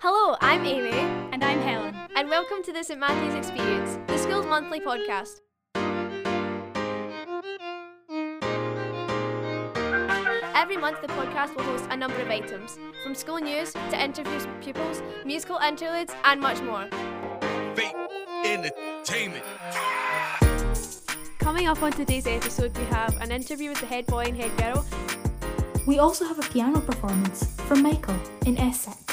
Hello, I'm Amy, And I'm Helen. and welcome to the St Matthew's Experience, the school's monthly podcast. Every month, the podcast will host a number of items, from school news to interviews with pupils, musical interludes, and much more. Fate Entertainment. Coming up on today's episode, we have an interview with the head boy and head girl, We also have a piano performance from Michael in S6.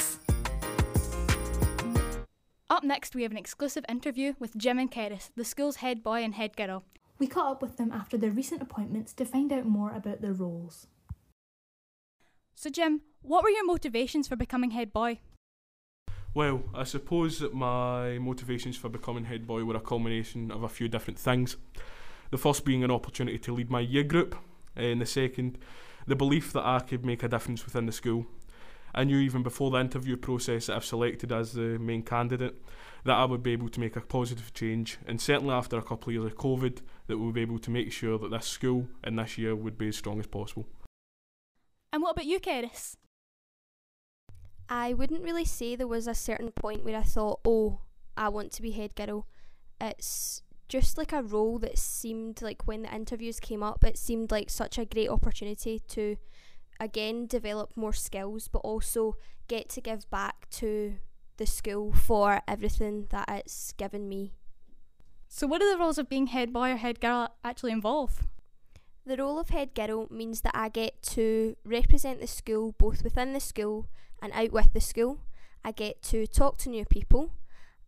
Up next, we have an exclusive interview with Jim and Keris, the school's head boy and head girl. We caught up with them after their recent appointments to find out more about their roles. So, Jim, what were your motivations for becoming head boy? Well, I suppose that my motivations for becoming head boy were a culmination of a few different things. The first being an opportunity to lead my year group, and the second, the belief that I could make a difference within the school. I knew even before the interview process that I've selected as the main candidate that I would be able to make a positive change, and certainly after a couple of years of COVID, that we'll be able to make sure that this school and this year would be as strong as possible. And what about you, Keris? I wouldn't really say there was a certain point where I thought, oh, I want to be head girl. It's just like a role that seemed like when the interviews came up, it seemed like such a great opportunity to again develop more skills, but also get to give back to the school for everything that it's given me. So, what do the roles of being head boy or head girl actually involve? The role of head girl means that I get to represent the school both within the school and out with the school. I get to talk to new people.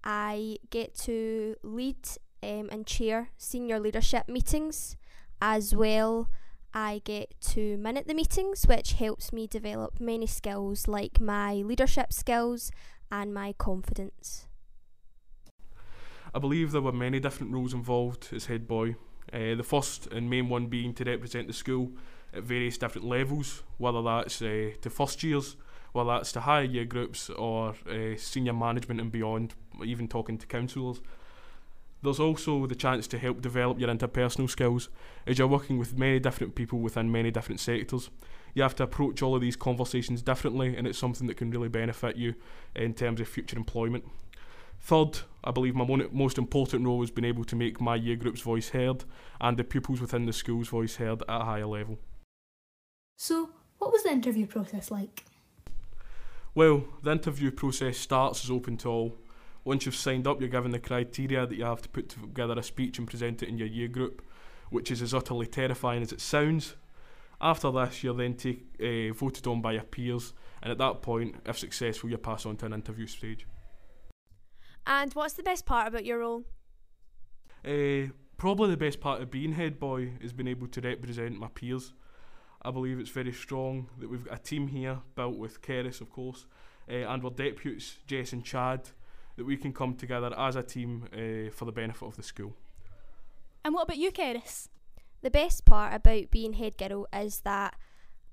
I get to lead um, and chair senior leadership meetings as well. I get to minute the meetings, which helps me develop many skills like my leadership skills and my confidence. I believe there were many different roles involved as head boy. Uh, the first and main one being to represent the school at various different levels, whether that's uh, to first years, whether that's to higher year groups or uh, senior management and beyond, even talking to counsellors. There's also the chance to help develop your interpersonal skills as you're working with many different people within many different sectors. You have to approach all of these conversations differently, and it's something that can really benefit you in terms of future employment. Third, I believe my most important role has been able to make my year group's voice heard and the pupils within the school's voice heard at a higher level. So, what was the interview process like? Well, the interview process starts as open to all. Once you've signed up, you're given the criteria that you have to put together a speech and present it in your year group, which is as utterly terrifying as it sounds. After this, you're then take, uh, voted on by your peers, and at that point, if successful, you pass on to an interview stage. And what's the best part about your role? Uh, probably the best part of being head boy is being able to represent my peers. I believe it's very strong that we've got a team here built with Keris, of course, uh, and our deputies, Jess and Chad, that we can come together as a team uh, for the benefit of the school. And what about you, Keris? The best part about being head girl is that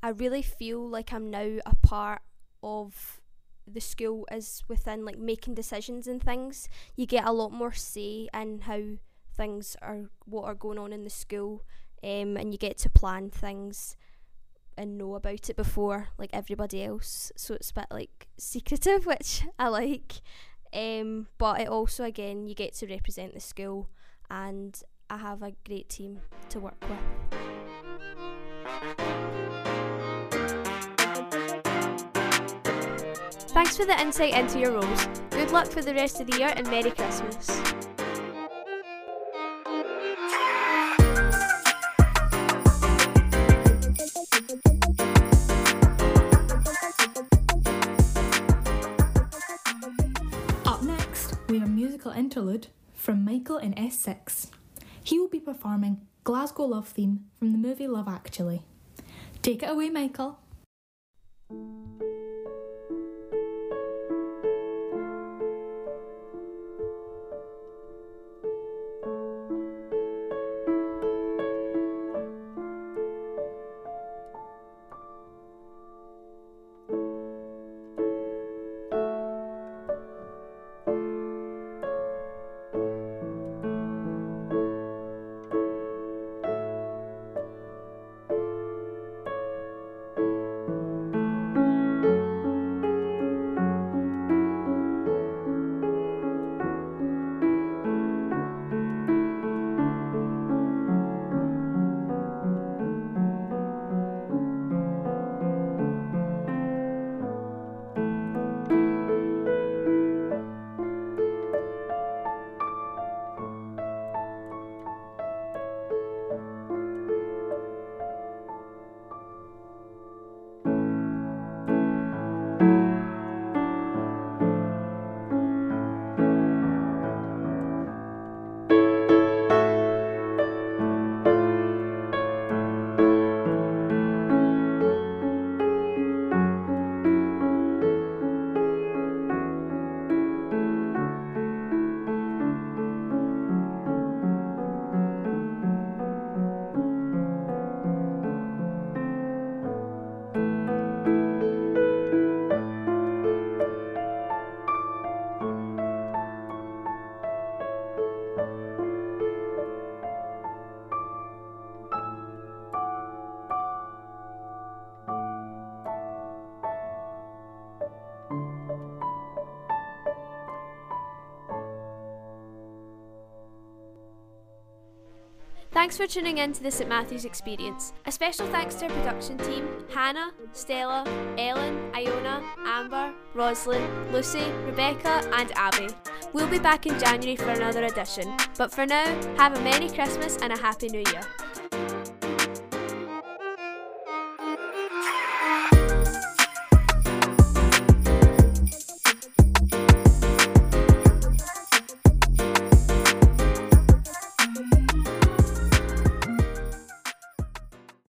I really feel like I'm now a part of the school is within like making decisions and things. You get a lot more say in how things are what are going on in the school, um, and you get to plan things and know about it before like everybody else. So it's a bit like secretive, which I like. Um, but it also again you get to represent the school and I have a great team to work with. Thanks for the insight into your roles. Good luck for the rest of the year and Merry Christmas. Interlude from Michael in S6. He will be performing Glasgow Love Theme from the movie Love Actually. Take it away, Michael. Thanks for tuning in to the St Matthews Experience. A special thanks to our production team Hannah, Stella, Ellen, Iona, Amber, Roslyn, Lucy, Rebecca, and Abby. We'll be back in January for another edition, but for now, have a Merry Christmas and a Happy New Year.